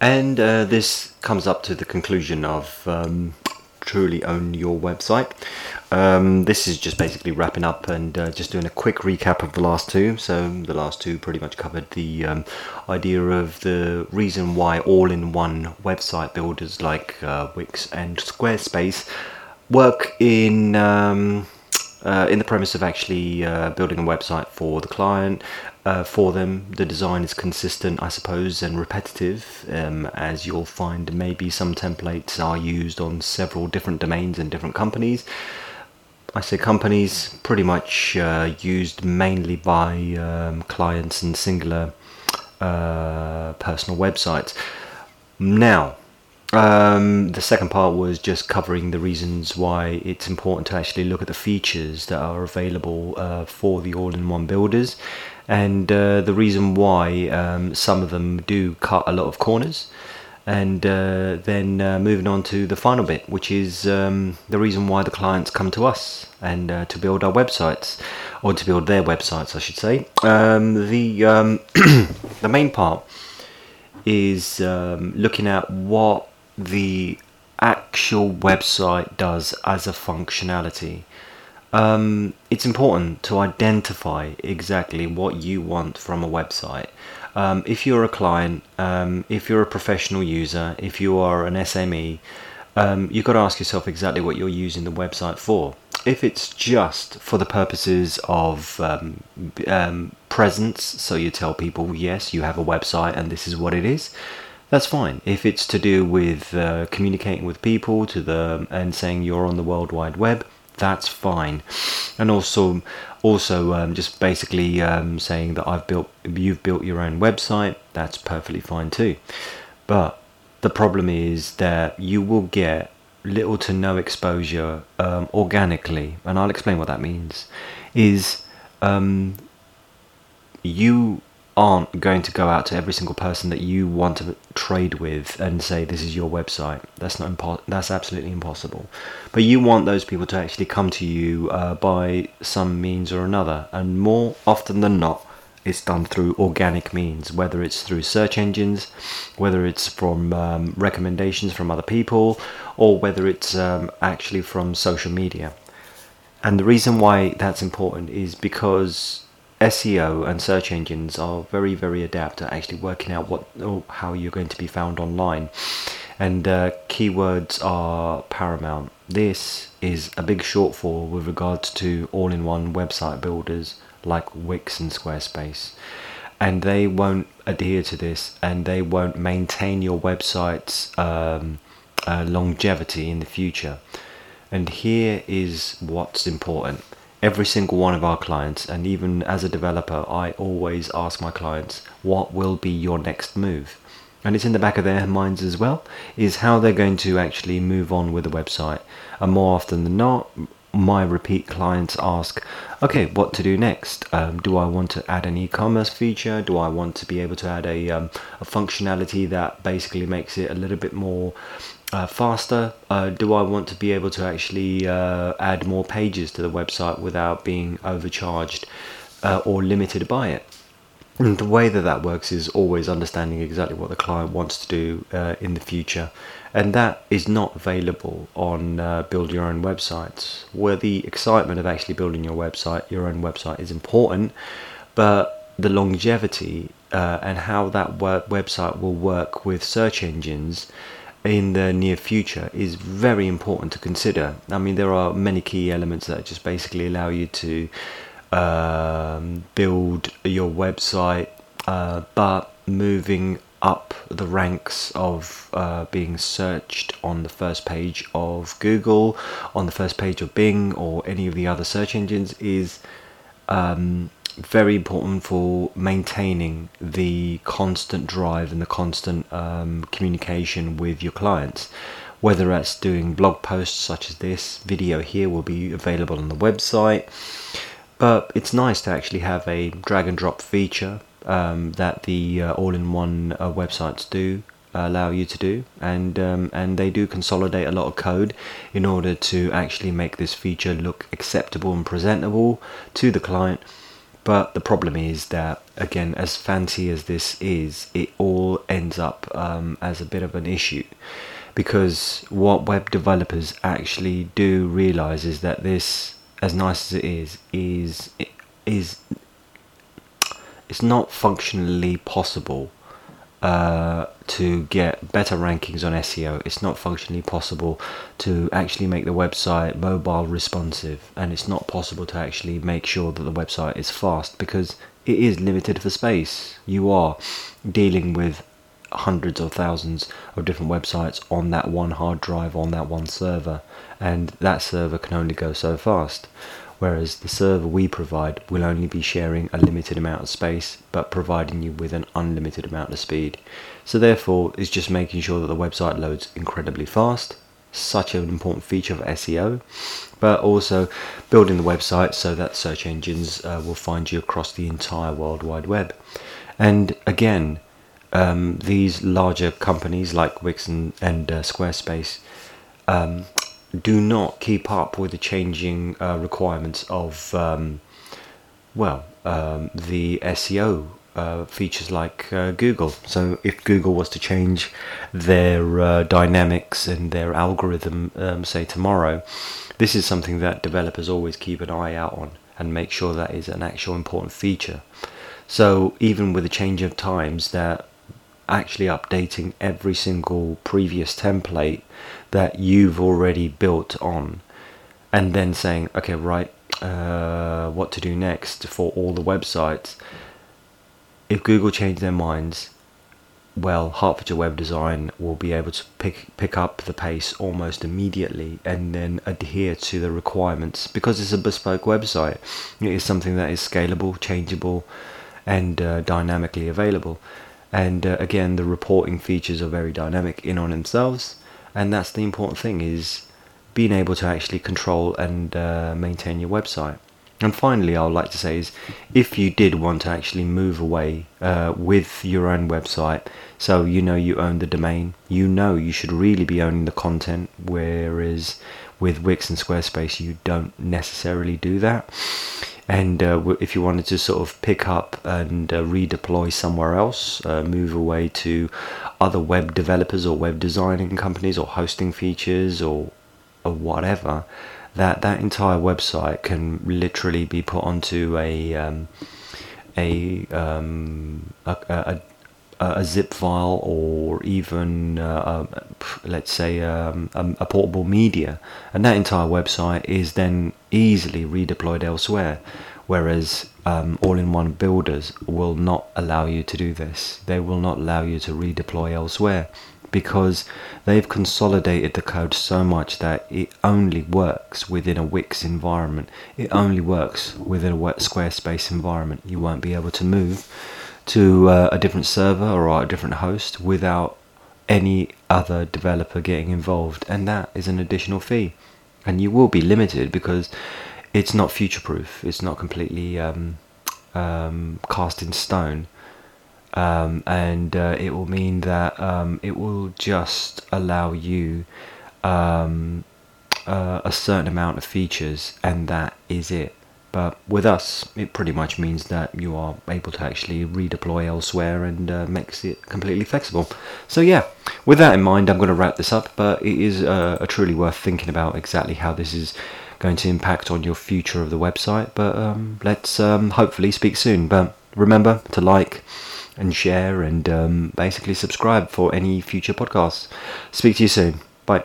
And uh, this comes up to the conclusion of um, truly own your website. Um, this is just basically wrapping up and uh, just doing a quick recap of the last two. So, the last two pretty much covered the um, idea of the reason why all in one website builders like uh, Wix and Squarespace work in. Um, uh, in the premise of actually uh, building a website for the client, uh, for them. The design is consistent, I suppose, and repetitive, um, as you'll find maybe some templates are used on several different domains and different companies. I say companies pretty much uh, used mainly by um, clients and singular uh, personal websites. Now, um, the second part was just covering the reasons why it's important to actually look at the features that are available uh, for the all in one builders and uh, the reason why um, some of them do cut a lot of corners. And uh, then uh, moving on to the final bit, which is um, the reason why the clients come to us and uh, to build our websites, or to build their websites, I should say. Um, the um, the main part is um, looking at what the actual website does as a functionality. Um, it's important to identify exactly what you want from a website. Um, if you're a client, um, if you're a professional user, if you are an SME, um, you've got to ask yourself exactly what you're using the website for. If it's just for the purposes of um, um, presence, so you tell people, yes, you have a website and this is what it is, that's fine. If it's to do with uh, communicating with people to the and saying you're on the World Wide Web, that's fine. And also, also um, just basically um, saying that I've built, you've built your own website. That's perfectly fine too. But the problem is that you will get little to no exposure um, organically, and I'll explain what that means. Is um, you aren't going to go out to every single person that you want to trade with and say this is your website. That's not impo- That's absolutely impossible. But you want those people to actually come to you uh, by some means or another, and more often than not, it's done through organic means, whether it's through search engines, whether it's from um, recommendations from other people, or whether it's um, actually from social media. And the reason why that's important is because SEO and search engines are very, very adept at actually working out what or how you're going to be found online. And uh, keywords are paramount. This is a big shortfall with regards to all in one website builders like Wix and Squarespace. And they won't adhere to this and they won't maintain your website's um, uh, longevity in the future. And here is what's important every single one of our clients, and even as a developer, I always ask my clients, what will be your next move? And it's in the back of their minds as well, is how they're going to actually move on with the website. And more often than not, my repeat clients ask, okay, what to do next? Um, do I want to add an e-commerce feature? Do I want to be able to add a, um, a functionality that basically makes it a little bit more uh, faster? Uh, do I want to be able to actually uh, add more pages to the website without being overcharged uh, or limited by it? And the way that that works is always understanding exactly what the client wants to do uh, in the future, and that is not available on uh, build your own websites. Where the excitement of actually building your website, your own website, is important, but the longevity and how that website will work with search engines in the near future is very important to consider. I mean, there are many key elements that just basically allow you to um, build your website, uh, but moving up the ranks of uh, being searched on the first page of Google, on the first page of Bing, or any of the other search engines is um, very important for maintaining the constant drive and the constant um, communication with your clients. Whether that's doing blog posts such as this video here will be available on the website, but it's nice to actually have a drag and drop feature um, that the uh, all-in-one uh, websites do allow you to do, and um, and they do consolidate a lot of code in order to actually make this feature look acceptable and presentable to the client But the problem is that, again, as fancy as this is, it all ends up um, as a bit of an issue. Because what web developers actually do realize is that this, as nice as it is, is is it's not functionally possible uh, to get better rankings on SEO. It's not functionally possible to actually make the website mobile responsive, and it's not possible to actually make sure that the website is fast because it is limited for space. You are dealing with hundreds or thousands of different websites on that one hard drive on that one server, and that server can only go so fast whereas the server we provide will only be sharing a limited amount of space but providing you with an unlimited amount of speed. So therefore it's just making sure that the website loads incredibly fast, such an important feature of SEO, but also building the website so that search engines uh, will find you across the entire World Wide Web. And again, um, these larger companies like Wix and, and uh, Squarespace um, do not keep up with the changing uh, requirements of, um, well, um, the SEO uh, features like uh, Google. So if Google was to change their uh, dynamics and their algorithm, um, say tomorrow, this is something that developers always keep an eye out on and make sure that is an actual important feature. So even with the change of times, that actually updating every single previous template that you've already built on. And then saying okay right uh, what to do next for all the websites? If google change their minds well hertfordshire web design will be able to pick pick up the pace almost immediately and then adhere to the requirements because it's a bespoke website. It is something that is scalable changeable and uh, dynamically available and uh, again the reporting features are very dynamic in on themselves. And that's the important thing is being able to actually control and uh, maintain your website. And finally i would like to say is if you did want to actually move away uh, with your own website so you know you own the domain you know you should really be owning the content whereas with wix and squarespace you don't necessarily do that and uh, if you wanted to sort of pick up and uh, redeploy somewhere else, uh, move away to other web developers or web designing companies or hosting features or, or whatever, that that entire website can literally be put onto a um, a, um, a, a a zip file or even uh, let's say um, a, a, portable media and that entire website is then easily redeployed elsewhere whereas um, all-in-one builders will not allow you to do this they will not allow you to redeploy elsewhere because they've consolidated the code so much that it only works within a Wix environment. It only works within a Squarespace environment. You won't be able to move to uh, a different server or a different host without any other developer getting involved, and that is an additional fee. And you will be limited because it's not future proof, it's not completely um, um, cast in stone. Um, and uh, it will mean that um, it will just allow you um, uh, a certain amount of features, and that is it. But with us, it pretty much means that you are able to actually redeploy elsewhere and uh, makes it completely flexible. So yeah, with that in mind, I'm going to wrap this up. But it is uh, a truly worth thinking about exactly how this is going to impact on your future of the website. But um, let's um, hopefully speak soon. But remember to like and share and um, basically subscribe for any future podcasts. Speak to you soon. Bye.